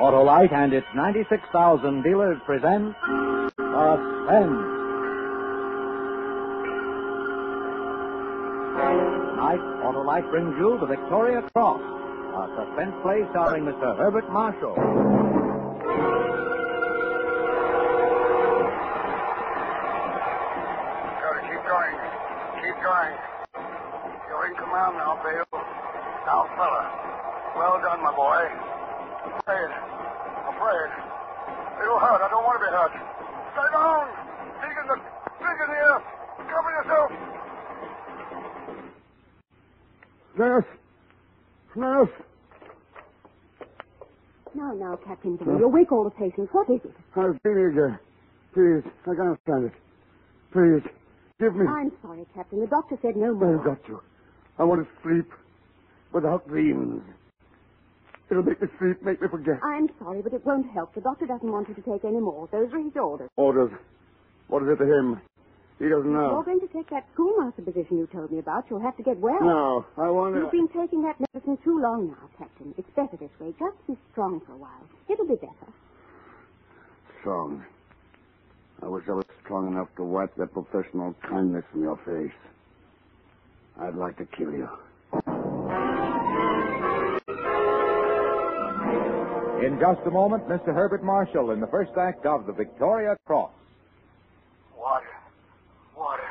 Autolite and its 96,000 dealers present Suspense. Tonight, Autolite brings you the Victoria Cross, a suspense play starring Mr. Herbert Marshall. Gotta keep going. Keep going. You're in command now, Vale. Now, fella. Well done, my boy. Afraid. Afraid. It'll hurt. I don't want to be hurt. Stay down. Dig in the, dig in the. Cover yourself. Nurse! Nurse! Now, now, Captain Bill, you wake all the patients. What is it? I'm a teenager. Please, I can't stand it. Please, give me. I'm sorry, Captain. The doctor said no I've got to. I want to sleep without dreams. It'll make me sleep, make me forget. I'm sorry, but it won't help. The doctor doesn't want you to take any more. Those are his orders. Orders. What is it to him? He doesn't know. You're going to take that schoolmaster position you told me about. You'll have to get well. No, I want to... You've been taking that medicine too long now, Captain. It's better this way. Just be strong for a while. It'll be better. Strong. I wish I was strong enough to wipe that professional kindness from your face. I'd like to kill you. In just a moment, Mr. Herbert Marshall in the first act of the Victoria Cross. Water. Water.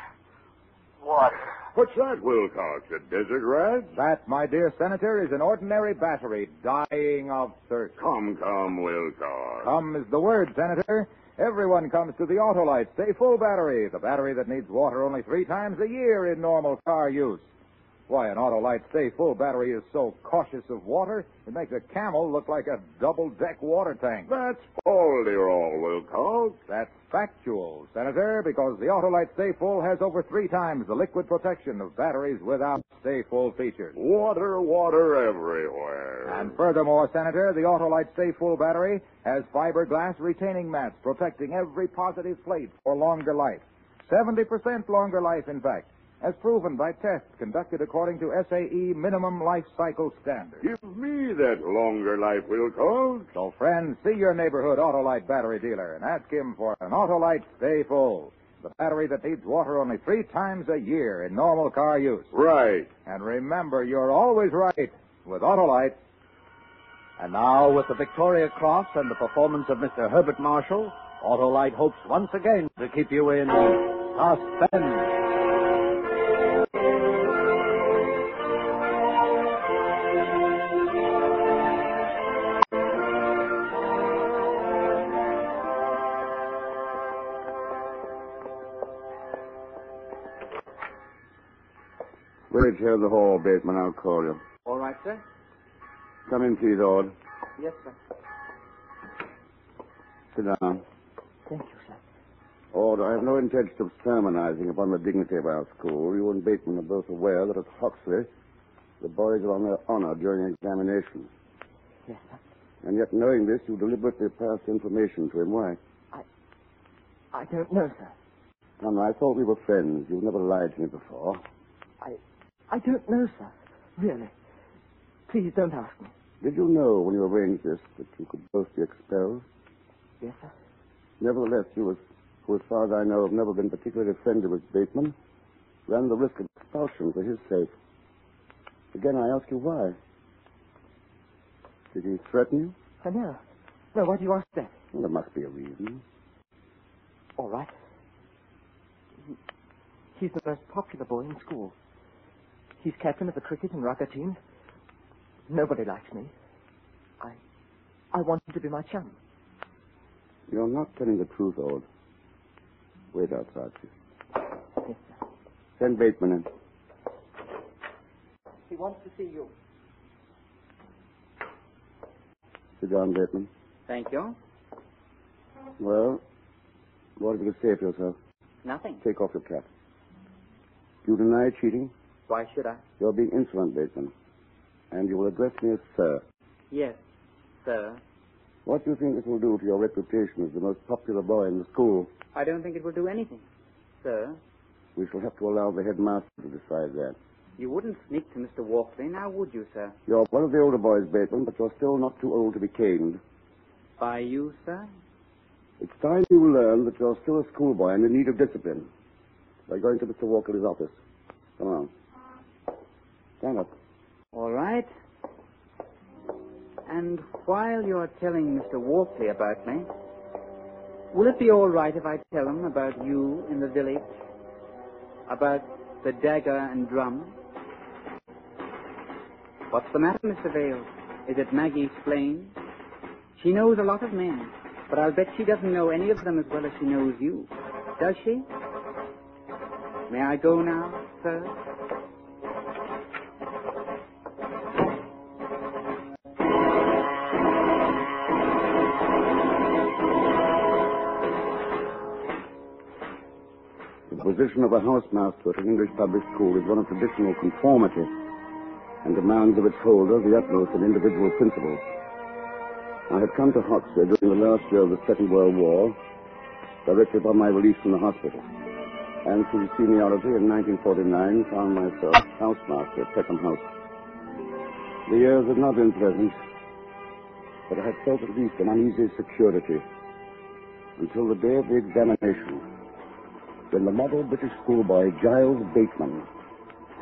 Water. What's that, Wilcox? A desert rat? That, my dear Senator, is an ordinary battery dying of thirst. Come, come, Wilcox. Come is the word, Senator. Everyone comes to the Autolite Stay Full battery, the battery that needs water only three times a year in normal car use. Why, an Autolite Stay Full battery is so cautious of water, it makes a camel look like a double-deck water tank. That's all, Wilcox. That's factual, Senator, because the Autolite Stay Full has over three times the liquid protection of batteries without Stay Full features. Water, water everywhere. And furthermore, Senator, the Autolite Stay Full battery has fiberglass retaining mats protecting every positive plate for longer life. 70% longer life, in fact, as proven by tests conducted according to SAE minimum life cycle standards. Give me that longer life, Wilcox. So, friends, see your neighborhood Autolite battery dealer and ask him for an Autolite Stay Full, the battery that needs water only three times a year in normal car use. Right. And remember, you're always right with Autolite. And now, with the Victoria Cross and the performance of Mr. Herbert Marshall, Autolite hopes once again to keep you in suspense. Village here the hall, Bateman. I'll call you. All right, sir? Come in, please, Ord. Yes, sir. Sit down. Thank you, sir. Ord, I have no intention of sermonizing upon the dignity of our school. You and Bateman are both aware that at Hoxley, the boys are on their honor during examinations. Yes, sir. And yet, knowing this, you deliberately passed information to him. Why? I I don't know, sir. Come, I thought we were friends. You've never lied to me before. I don't know, sir. Really. Please don't ask me. Did you know when you arranged this that you could both be expelled? Yes, sir. Nevertheless, you, as, who, as far as I know, have never been particularly friendly with Bateman, ran the risk of expulsion for his sake. Again, I ask you why. Did he threaten you? Uh, I know. No, why do you ask that? Well, there must be a reason. All right. He's the most popular boy in school. He's captain of the cricket and rugby teams. Nobody likes me. I, I want him to be my chum. You're not telling the truth, Ord. Wait outside, please. Yes, sir. Send Bateman in. He wants to see you. Sit down, Bateman. Thank you. Well, what have you to say for yourself? Nothing. Take off your cap. You deny cheating? Why should I? You're being insolent, Bateman. And you will address me as sir. Yes, sir. What do you think this will do to your reputation as the most popular boy in the school? I don't think it will do anything. Sir, We shall have to allow the headmaster to decide that. you wouldn't sneak to Mr. Walkley, now would you, sir? You're one of the older boys, Bateman, but you're still not too old to be caned. By you, sir? It's time you learn that you're still a schoolboy and in need of discipline. By going to Mr. Walkley's office. Come on. Stand up. All right. And while you're telling Mr. Walkley about me, will it be all right if I tell him about you in the village? About the dagger and drum? What's the matter, Mr. Vale? Is it Maggie Splain? She knows a lot of men, but I'll bet she doesn't know any of them as well as she knows you. Does she? May I go now, sir? Position of a housemaster at an English public school is one of traditional conformity and demands of its holder the utmost in individual principles. I had come to Hoxford during the last year of the Second World War, directly upon my release from the hospital, and through seniority in 1949 found myself housemaster at Peckham House. The years had not been pleasant, but I had felt at least an uneasy security until the day of the examination when the model British schoolboy Giles Bateman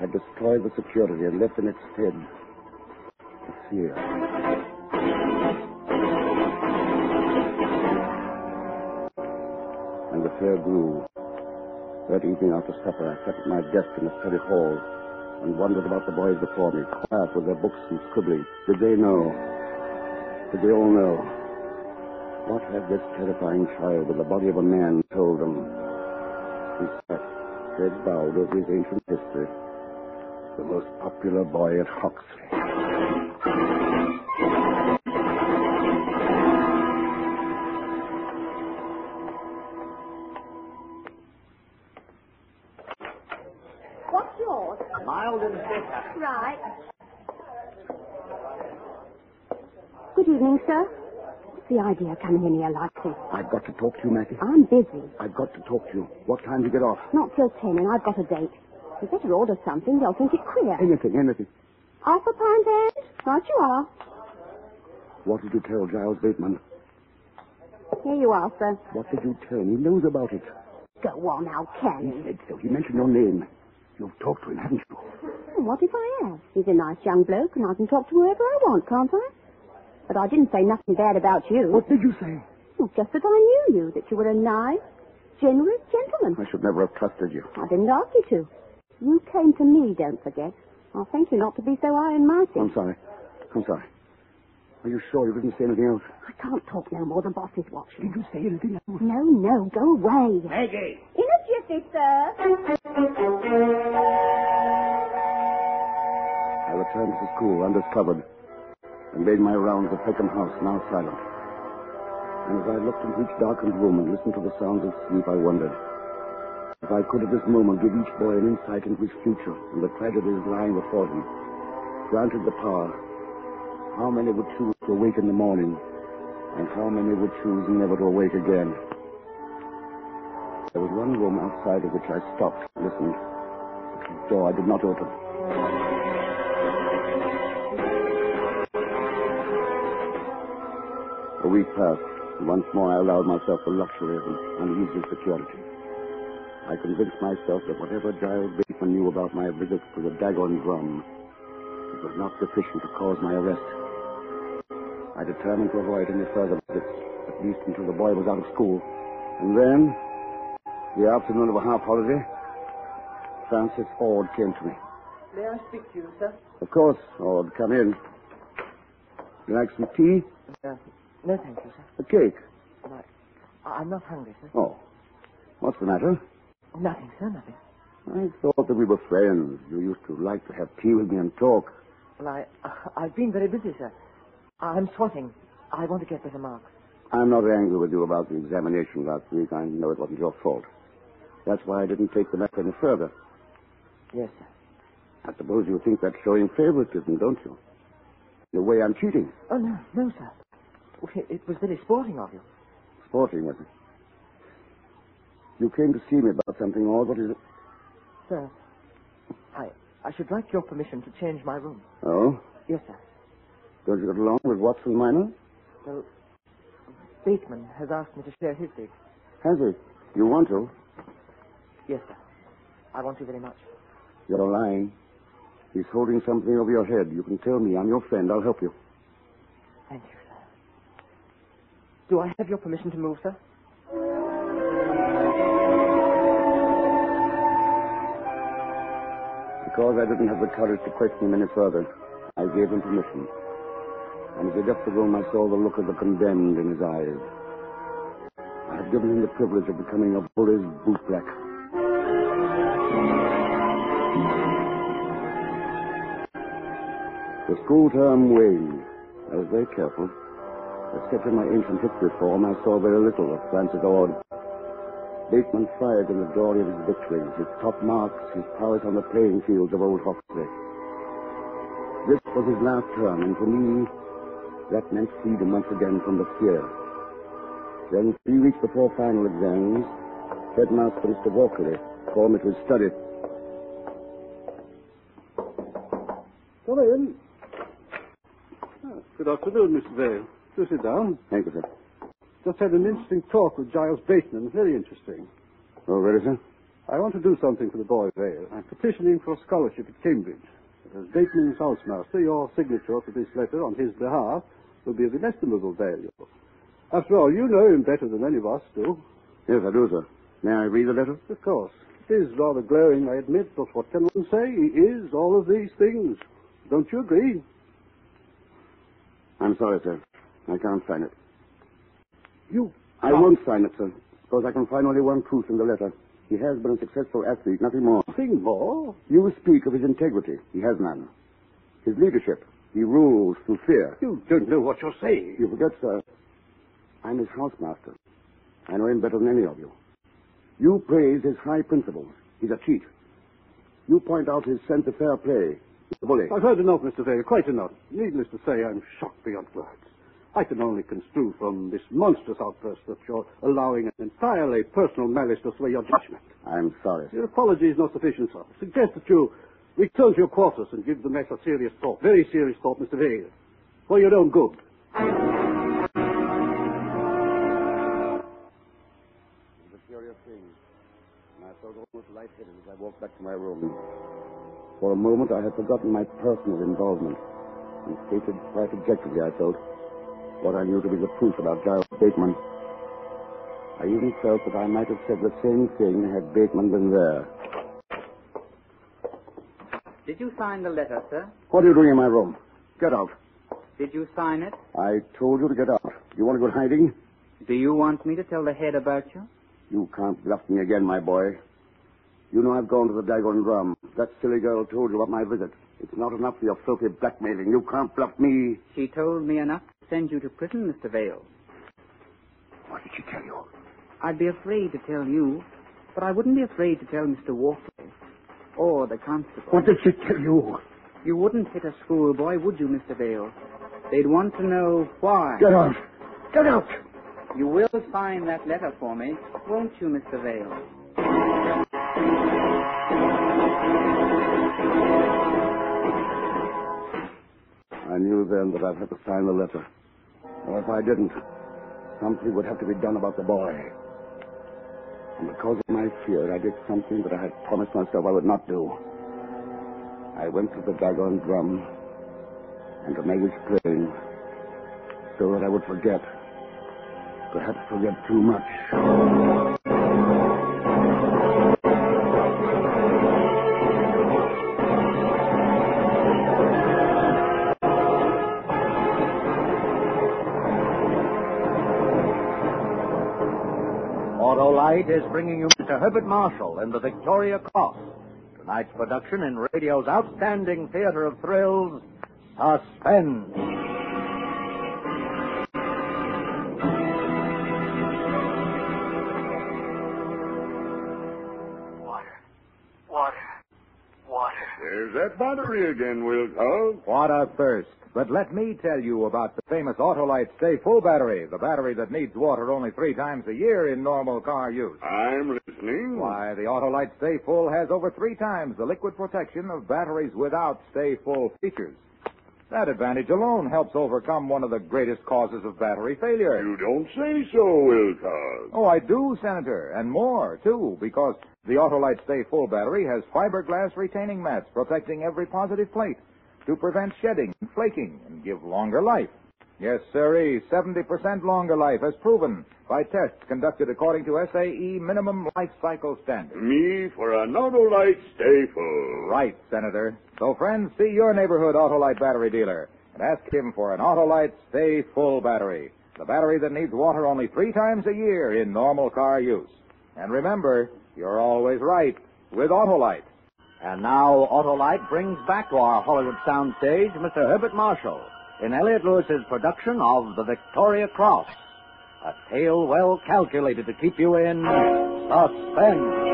had destroyed the security and left in its stead a fear. And the fear grew. That evening after supper, I sat at my desk in the study hall and wondered about the boys before me, quiet with their books and scribbling. Did they know? Did they all know? What had this terrifying child with the body of a man told them? He sat, head bowed over his ancient history. The most popular boy at Hoxley. What's yours? Mild and bitter. Right. Good evening, sir. The idea of coming in here like this? I've got to talk to you, Maggie. I'm busy. I've got to talk to you. What time do you get off? Not till ten, and I've got a date. You better order something. They'll think it queer. Anything, anything. Half a pint, Ed? Right you are. What did you tell Giles Bateman? Here you are, sir. What did you tell him? He knows about it. Go on now, can He you? said so. He mentioned your name. You've talked to him, haven't you? Hmm, What if I have? He's a nice young bloke, and I can talk to whoever I want, can't I? But I didn't say nothing bad about you. What did you say? Well, just that I knew you, that you were a nice, generous gentleman. I should never have trusted you. I didn't ask you to. You came to me, don't forget. I'll thank you not to be so high and mighty. I'm sorry. I'm sorry. Are you sure you didn't say anything else? I can't talk no more. The boss is watching. Did you say anything else? No, no, go away. Maggie! In a jiffy, sir. I returned to the school undiscovered and made my rounds of Peckham House, now silent. And as I looked into each darkened room and listened to the sounds of sleep, I wondered if I could at this moment give each boy an insight into his future and the tragedies lying before him. Granted the power, how many would choose to awake in the morning, and how many would choose never to awake again? There was one room outside of which I stopped, listened. The door I did not open. A week passed, and once more I allowed myself the luxury of an uneasy security. I convinced myself that whatever Giles Bateman knew about my visit to the and drum, it was not sufficient to cause my arrest. I determined to avoid any further visits, at least until the boy was out of school. And then, the afternoon of a half holiday, Francis Ord came to me. May I speak to you, sir? Of course, Ord, come in. You like some tea? Uh, no, thank you, sir. A cake? I, I'm not hungry, sir. Oh. What's the matter? Nothing, sir, nothing. I thought that we were friends. You used to like to have tea with me and talk. Well, I, I've been very busy, sir. I'm sweating. I want to get better marks. I'm not angry with you about the examination last week. I know it wasn't your fault. That's why I didn't take the matter any further. Yes, sir. I suppose you think that's showing favoritism, don't you? The way I'm cheating. Oh, no, no, sir. It, was very sporting of you. Sporting, was it? You came to see me about something, or what is it? Sir, I, I should like your permission to change my room. Oh? Yes, sir. Don't you get along with Watson Minor? Well, Bateman has asked me to share his dig. Has he? You want to? Yes, sir. I want to very much. You're lying. He's holding something over your head. You can tell me. I'm your friend. I'll help you. Thank you. Do I have your permission to move, sir? Because I didn't have the courage to question him any further, I gave him permission. And as he left the room, I saw the look of the condemned in his eyes. I had given him the privilege of becoming a bully's bootblack. The school term waned. I was very careful. Except in my ancient history form, I saw very little of Francis Ord. Bateman fired in the glory of his victories, his top marks, his prowess on the playing fields of Old Hoxley. This was his last term, and for me, that meant freedom once again from the fear. Then, three weeks before final exams, Headmaster Mr. Walkley called me to his study. Come in. Ah, good afternoon, Mr. Vale. Do sit down. Thank you, sir. Just had an interesting talk with Giles Bateman. Very interesting. Oh, ready, sir? I want to do something for the boy Vale. I'm petitioning for a scholarship at Cambridge. As Bateman's housemaster, your signature to this letter on his behalf will be of inestimable value. After all, you know him better than any of us do. Yes, I do, sir. May I read the letter? Of course. It is rather glowing, I admit, but what can one say? He is all of these things. Don't you agree? I'm sorry, sir. I can't sign it. You. I won't sign it, sir, because I can find only one proof in the letter. He has been a successful athlete, nothing more. Nothing more? You speak of his integrity. He has none. His leadership. He rules through fear. You don't know what you're saying. You forget, sir. I'm his housemaster. I know him better than any of you. You praise his high principles. He's a cheat. You point out his sense of fair play. He's a bully. I've heard enough, Mr. Vale, quite enough. Needless to say, I'm shocked beyond words. I can only construe from this monstrous outburst that you're allowing an entirely personal malice to sway your judgment. I'm sorry, sir. Your apology is not sufficient, sir. I suggest that you return to your quarters and give the matter serious thought, very serious thought, Mr. Vale, for your own good. It's a curious thing. And I felt almost lightheaded as I walked back to my room. For a moment, I had forgotten my personal involvement and stated quite objectively, I felt, what I knew to be the truth about Giles Bateman. I even felt that I might have said the same thing had Bateman been there. Did you sign the letter, sir? What are you doing in my room? Get out. Did you sign it? I told you to get out. You want to go hiding? Do you want me to tell the head about you? You can't bluff me again, my boy. You know I've gone to the Dagger and Drum. That silly girl told you about my visit. It's not enough for your filthy blackmailing. You can't bluff me. She told me enough send you to prison, Mr. Vale. What did she tell you? I'd be afraid to tell you, but I wouldn't be afraid to tell Mr. Walkley or the constable. What did she tell you? You wouldn't hit a schoolboy, would you, Mr. Vale? They'd want to know why. Get out. Get out. You will sign that letter for me, won't you, Mr. Vale? I knew then that I'd have to sign the letter. Or if I didn't, something would have to be done about the boy. And because of my fear, I did something that I had promised myself I would not do. I went to the Dagger and Drum and to Maggie Splain so that I would forget. Perhaps forget too much. Is bringing you Mr. Herbert Marshall in the Victoria Cross. Tonight's production in radio's outstanding theater of thrills, Suspense. There's that battery again, Wilcox. What a thirst. But let me tell you about the famous Autolite Stay Full battery, the battery that needs water only three times a year in normal car use. I'm listening. Why, the Autolite Stay Full has over three times the liquid protection of batteries without Stay Full features. That advantage alone helps overcome one of the greatest causes of battery failure. You don't say so, Wilcox. Oh, I do, Senator, and more, too, because the Autolite Stay Full battery has fiberglass retaining mats protecting every positive plate to prevent shedding and flaking and give longer life. Yes, sirree, 70% longer life as proven by tests conducted according to SAE minimum life cycle standards. Me for an Autolite Stay Full. Right, Senator. So, friends, see your neighborhood Autolite battery dealer and ask him for an Autolite Stay Full battery. The battery that needs water only three times a year in normal car use. And remember, you're always right with Autolite. And now Autolite brings back to our Hollywood soundstage Mr. Herbert Marshall in Elliot Lewis's production of The Victoria Cross. A tale well calculated to keep you in suspense.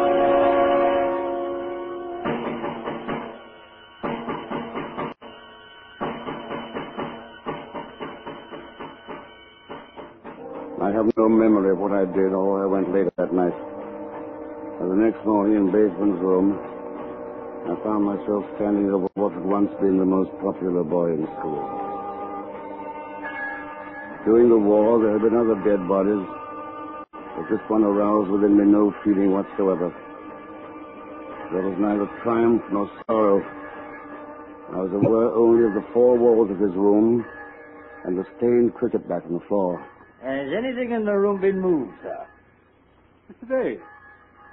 I have no memory of what I did or where I went later that night. And the next morning in Bateman's room, I found myself standing over what had once been the most popular boy in school. During the war, there had been other dead bodies, but this one aroused within me no feeling whatsoever. There was neither triumph nor sorrow. I was aware only of the four walls of his room and the stained cricket bat on the floor. Has anything in the room been moved, sir? Mr. Day,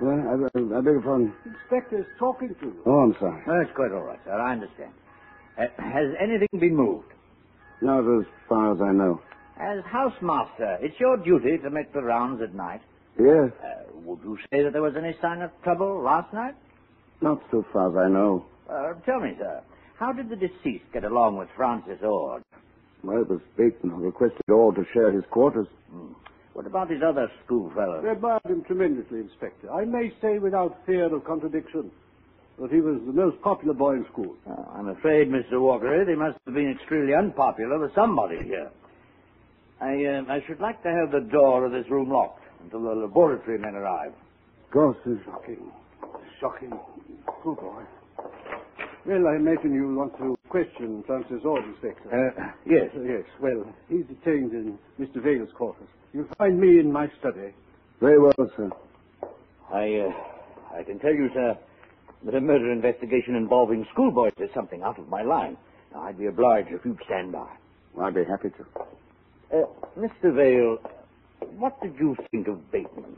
Well, I, I, I beg your pardon. the inspector's talking to you. Oh, I'm sorry. That's quite Ord right, sir. I understand. Uh, has anything been moved? Not as far as I know. As housemaster, it's your duty to make the rounds at night. Yes, Uh, would you say that there was any sign of trouble last night? not so far as I know. Uh, tell me, sir, how did the deceased get along with Francis Ord? Well, it was Bateman who requested all to share his quarters. What about his other schoolfellows? They admired him tremendously, Inspector. I may say without fear of contradiction that he was the most popular boy in school. Uh, I'm afraid, Mr. Walkley, he must have been extremely unpopular with somebody here. I, uh, I should like to have the door of this room locked until the laboratory men arrive. Gosh, it's Shocking. Shocking. Good boy. Well, I imagine you want to question Francis Ord, Inspector. Uh, yes. Uh, yes. Well, he's detained in Mr. Vale's quarters. You'll find me in my study. very well, sir. I, uh, I can tell you, sir, that a murder investigation involving schoolboys is something out of my line. Now, I'd be obliged if you'd stand by. I'd be happy to. Uh, Mr. Vale, what did you think of Bateman?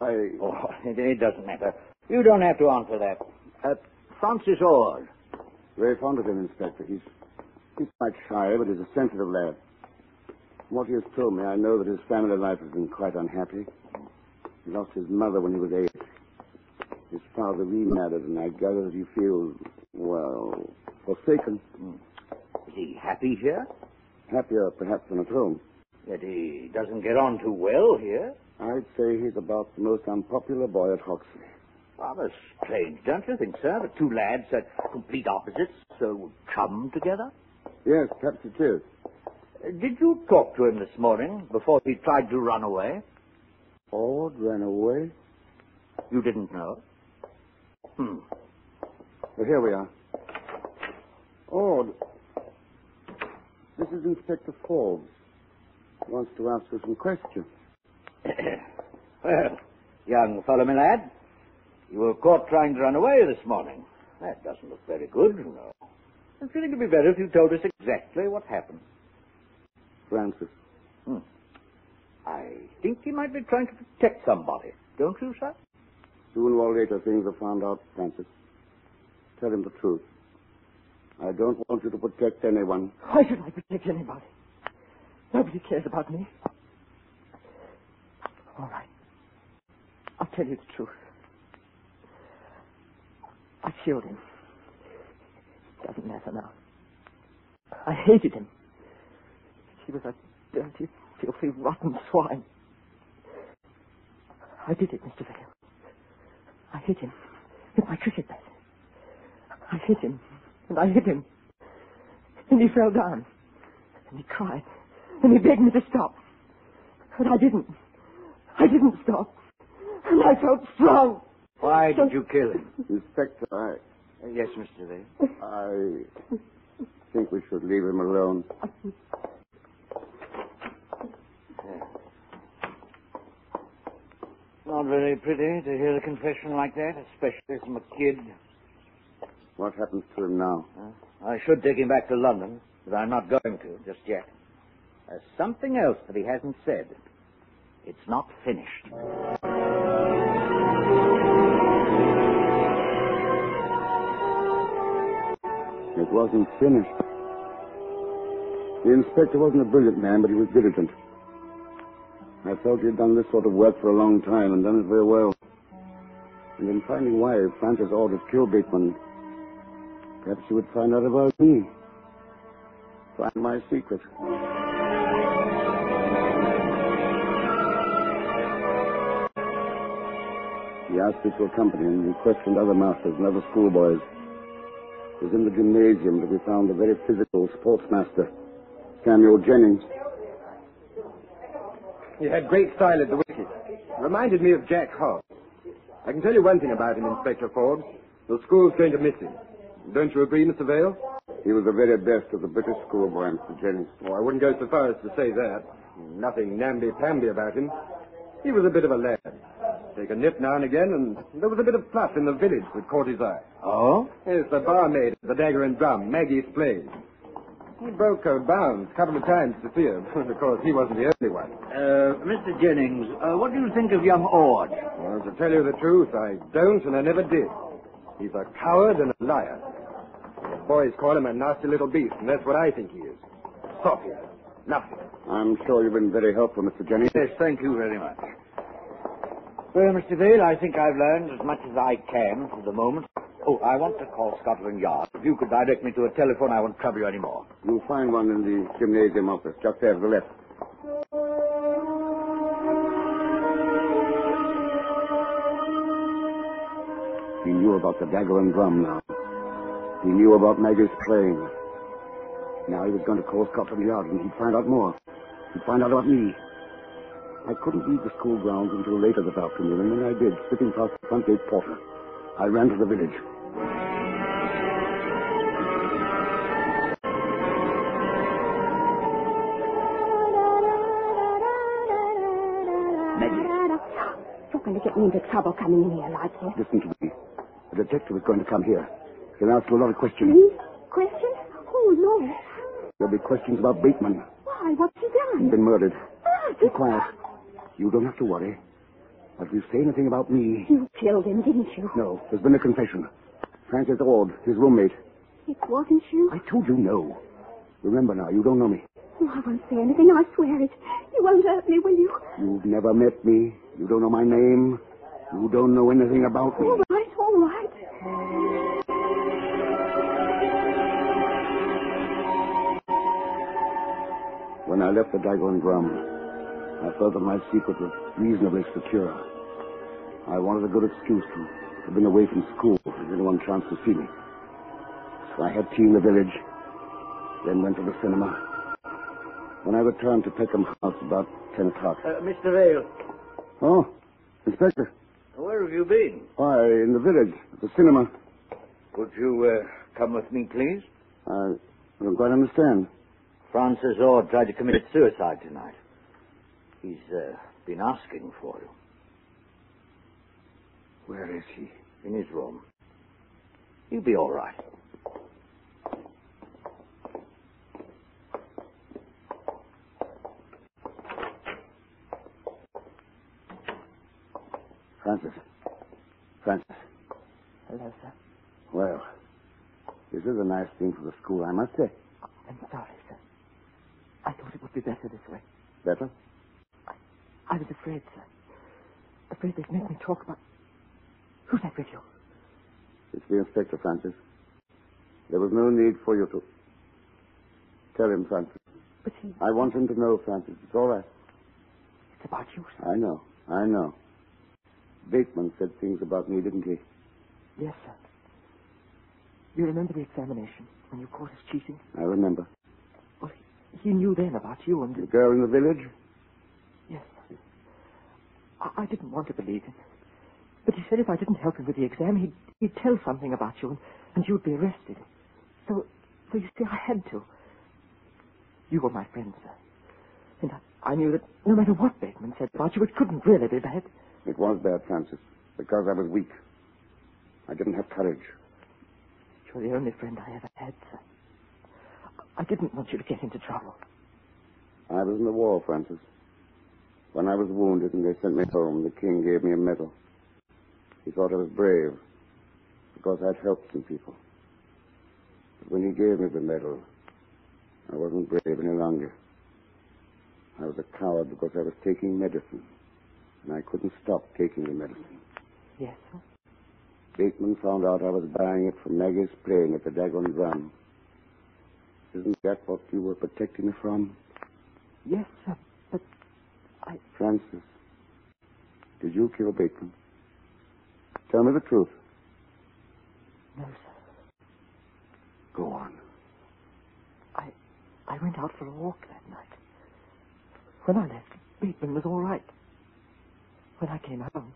I. Oh, it, it doesn't matter. You don't have to answer that. Uh, Francis Ord. Very fond of him, Inspector. He's he's quite shy, but he's a sensitive lad. From what he has told me, I know that his family life has been quite unhappy. He lost his mother when he was eight. His father remarried, and I gather that he feels, well, forsaken. Hmm. Is he happy here? Happier, perhaps, than at home. That he doesn't get on too well here? I'd say he's about the most unpopular boy at Hoxley. Rather strange, don't you think, sir? that two lads, at complete opposites, so chum together. Yes, perhaps it is. Uh, did you talk to him this morning before he tried to run away? Ord ran away? You didn't know? Hmm. Well, here we are. Ord. This is Inspector Forbes. Wants to ask you some questions. well, young fellow, my lad, you were caught trying to run away this morning. That doesn't look very good, you know. I'm feeling it'd be better if you told us exactly what happened. Francis. Hmm. I think he might be trying to protect somebody, don't you, sir? Sooner or later, things are found out, Francis. Tell him the truth. I don't want you to protect anyone. Why should I protect anybody? Nobody cares about me. All right. I'll tell you the truth. I killed him. Doesn't matter now. I hated him. He was a dirty, filthy, rotten swine. I did it, Mr. Vale. I hit him with my cricket bat. I hit him, and I hit him. And he fell down. And he cried. And he begged me to stop. But I didn't. I didn't stop. And I felt strong. Why did you kill him? Inspector, I, Yes, Mr. Lee. I think we should leave him alone. Not very pretty to hear a confession like that, especially from a kid. What happens to him now? I should take him back to London, but I'm not going to just yet. There's something else that he hasn't said. It's not finished. Wasn't finished. The inspector wasn't a brilliant man, but he was diligent. I felt he had done this sort of work for a long time and done it very well. And in finding why Francis ordered killed Bateman, perhaps he would find out about me. Find my secret. He asked me to accompany him. He questioned other masters and other schoolboys. It was in the gymnasium that we found the very physical sportsmaster, Samuel Jennings. He had great style at the wicket. Reminded me of Jack Hobbs. I can tell you one thing about him, Inspector Forbes. The school's going to miss him. Don't you agree, Mr. Vale? He was the very best of the British schoolboy, Mr. Jennings. Oh, I wouldn't go so far as to say that. Nothing namby-pamby about him. He was a bit of a lad. Take a nip now and again, and there was a bit of fluff in the village that caught his eye. Oh? Yes, the barmaid at the Dagger and Drum, Maggie Splain. He broke her bounds a couple of times to fear, but of course he wasn't the only one. Uh, Mr. Jennings, uh, what do you think of young Ord? Well, to tell you the truth, I don't and I never did. He's a coward and a liar. The boys call him a nasty little beast, and that's what I think he is. Sophia. Nothing. I'm sure you've been very helpful, Mr. Jennings. Yes, thank you very much. Well, Mr. Vale, I think I've learned as much as I can for the moment. Oh, I want to call Scotland Yard. If you could direct me to a telephone, I won't trouble you any more. You'll find one in the gymnasium office, just there to the left. He knew about the dagger and drum now. He knew about Maggie Splain. Now he was going to call Scotland Yard and he'd find out more. He'd find out about me. I couldn't leave the school grounds until later this afternoon, and when I did, slipping past the front gate porter, I ran to the village. Maggie. You're going to get me into trouble coming in here like this. Listen to me. The detective is going to come here. He'll ask you a lot of questions. Me? Questions? Oh, Lord. There'll be questions about Bateman. Why, what's he He's done? been murdered. Ah, Be quiet. You don't have to worry. But if you say anything about me... You killed him, didn't you? No, there's been a confession. Francis Ord, his roommate. It wasn't you? I told you no. Remember now, you don't know me. Oh, I won't say anything, I swear it. You won't hurt me, will you? You've never met me. You don't know my name. You don't know anything about me. All right, all right. When I left the and Drum, I felt that my secret was reasonably secure. I wanted a good excuse to have been away from school if anyone chanced to see me. So I had tea in the village, then went to the cinema. When I returned to Peckham House about 10 o'clock. Uh, Mr. Vale, Oh, Inspector. where have you been? Why, in the village, at the cinema. Could you uh, come with me, please? I don't quite understand. Francis Ord tried to commit suicide tonight. He's uh, been asking for you. Where is he? In his room. He'll be all right. Francis. Francis. Hello, sir. Well, this is a nice thing for the school, I must say. I'm sorry, sir. I thought it would be better this way. Better? I was afraid, sir, afraid they'd make me talk about. Who's that with you? It's the inspector, Francis. There was no need for you to. Tell him, Francis. But he. I want him to know, Francis. It's all right. It's about you, sir. I know. I know. Bateman said things about me, didn't he? Yes, sir. You remember the examination when you caught us cheating? I remember. Well, he, he knew then about you and. The girl in the village? I, I didn't want to believe him. But he said if I didn't help him with the exam, he'd, he'd tell something about you and, and you'd be arrested. So, so you see, I had to. You were my friend, sir. And I, I knew that no matter what Bateman said about you, it couldn't really be bad. It was bad, Francis, because I was weak. I didn't have courage. You're the only friend I ever had, sir. I didn't want you to get into trouble. I was in the war, Francis. When I was wounded and they sent me home, the king gave me a medal. He thought I was brave because I'd helped some people. But when he gave me the medal, I wasn't brave any longer. I was a coward because I was taking medicine, and I couldn't stop taking the medicine. Yes, sir. Bateman found out I was buying it from Maggie Splain at the Dagon Run. Isn't that what you were protecting me from? Yes, sir. But I. Francis, did you kill Bateman? Tell me the truth. No, sir. Go on. I. I went out for a walk that night. When I left, Bateman was all right. When I came home,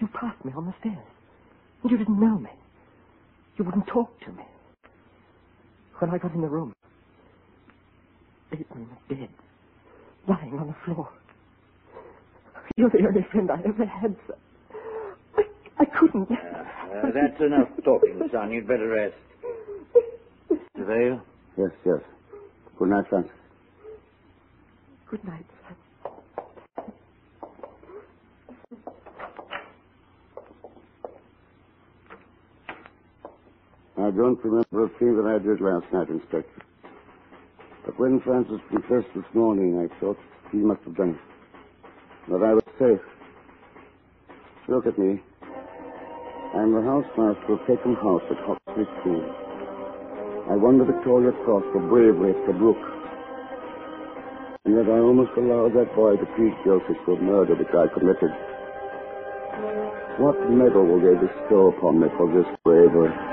you passed me on the stairs. And you didn't know me. You wouldn't talk to me. When I got in the room, Bateman was dead, lying on the floor. You're the only friend I ever had, sir. I, I couldn't. Uh, that's enough talking, son. You'd better rest. Mr. Vale? Yes, yes. Good night, Francis. Good night, sir. I don't remember a thing that I did last night, Inspector. But when Francis confessed this morning, I thought he must have done it. But I was safe. Look at me. I'm the housemaster of Peckham House at Hoxley School. I won the Victoria Cross for bravery at Tobruk. And yet I almost allowed that boy to plead guilty to a murder which I committed. What medal will they bestow upon me for this bravery?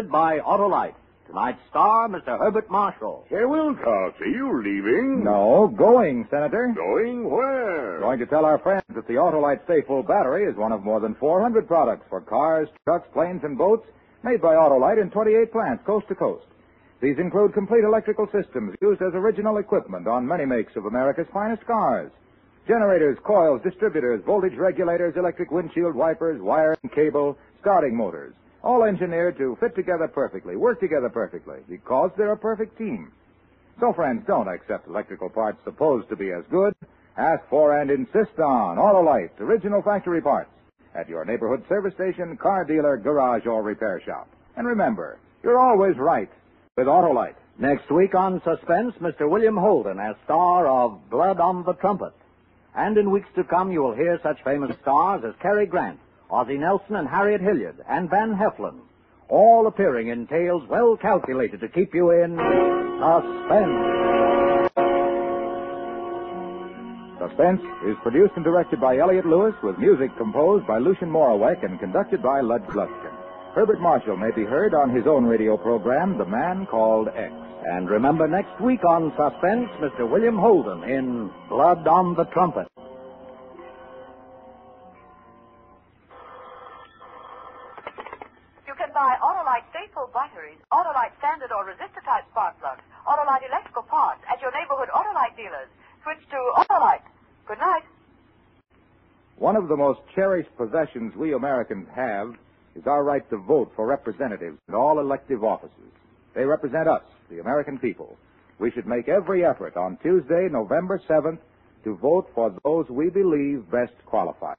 Presented by Autolite. Tonight's star, Mr. Herbert Marshall. Say, Wilcox, are you leaving? No, going, Senator. Going where? Going to tell our friends that the Autolite Stay Full battery is one of more than 400 products for cars, trucks, planes, and boats made by Autolite in 28 plants coast to coast. These include complete electrical systems used as original equipment on many makes of America's finest cars. Generators, coils, distributors, voltage regulators, electric windshield wipers, wire and cable, starting motors. All engineered to fit together perfectly, work together perfectly, because they're a perfect team. So, friends, don't accept electrical parts supposed to be as good. Ask for and insist on Autolite, original factory parts, at your neighborhood service station, car dealer, garage, or repair shop. And remember, you're always right with Autolite. Next week on Suspense, Mr. William Holden as star of Blood on the Trumpet. And in weeks to come, you will hear such famous stars as Cary Grant, Ozzie Nelson, and Harriet Hilliard, and Van Heflin, all appearing in tales well calculated to keep you in suspense. Suspense is produced and directed by Elliot Lewis with music composed by Lucien Moraweck and conducted by Lud Gluskin. Herbert Marshall may be heard on his own radio program, The Man Called X. And remember next week on Suspense, Mr. William Holden in Blood on the Trumpet. Buy Autolite Stay Full batteries, Autolite Standard or Resistor type spark plugs, Autolite electrical parts at your neighborhood Autolite dealers. Switch to Autolite. Good night. One of the most cherished possessions we Americans have is our right to vote for representatives in all elective offices. They represent us, the American people. We should make every effort on Tuesday, November 7th, to vote for those we believe best qualified.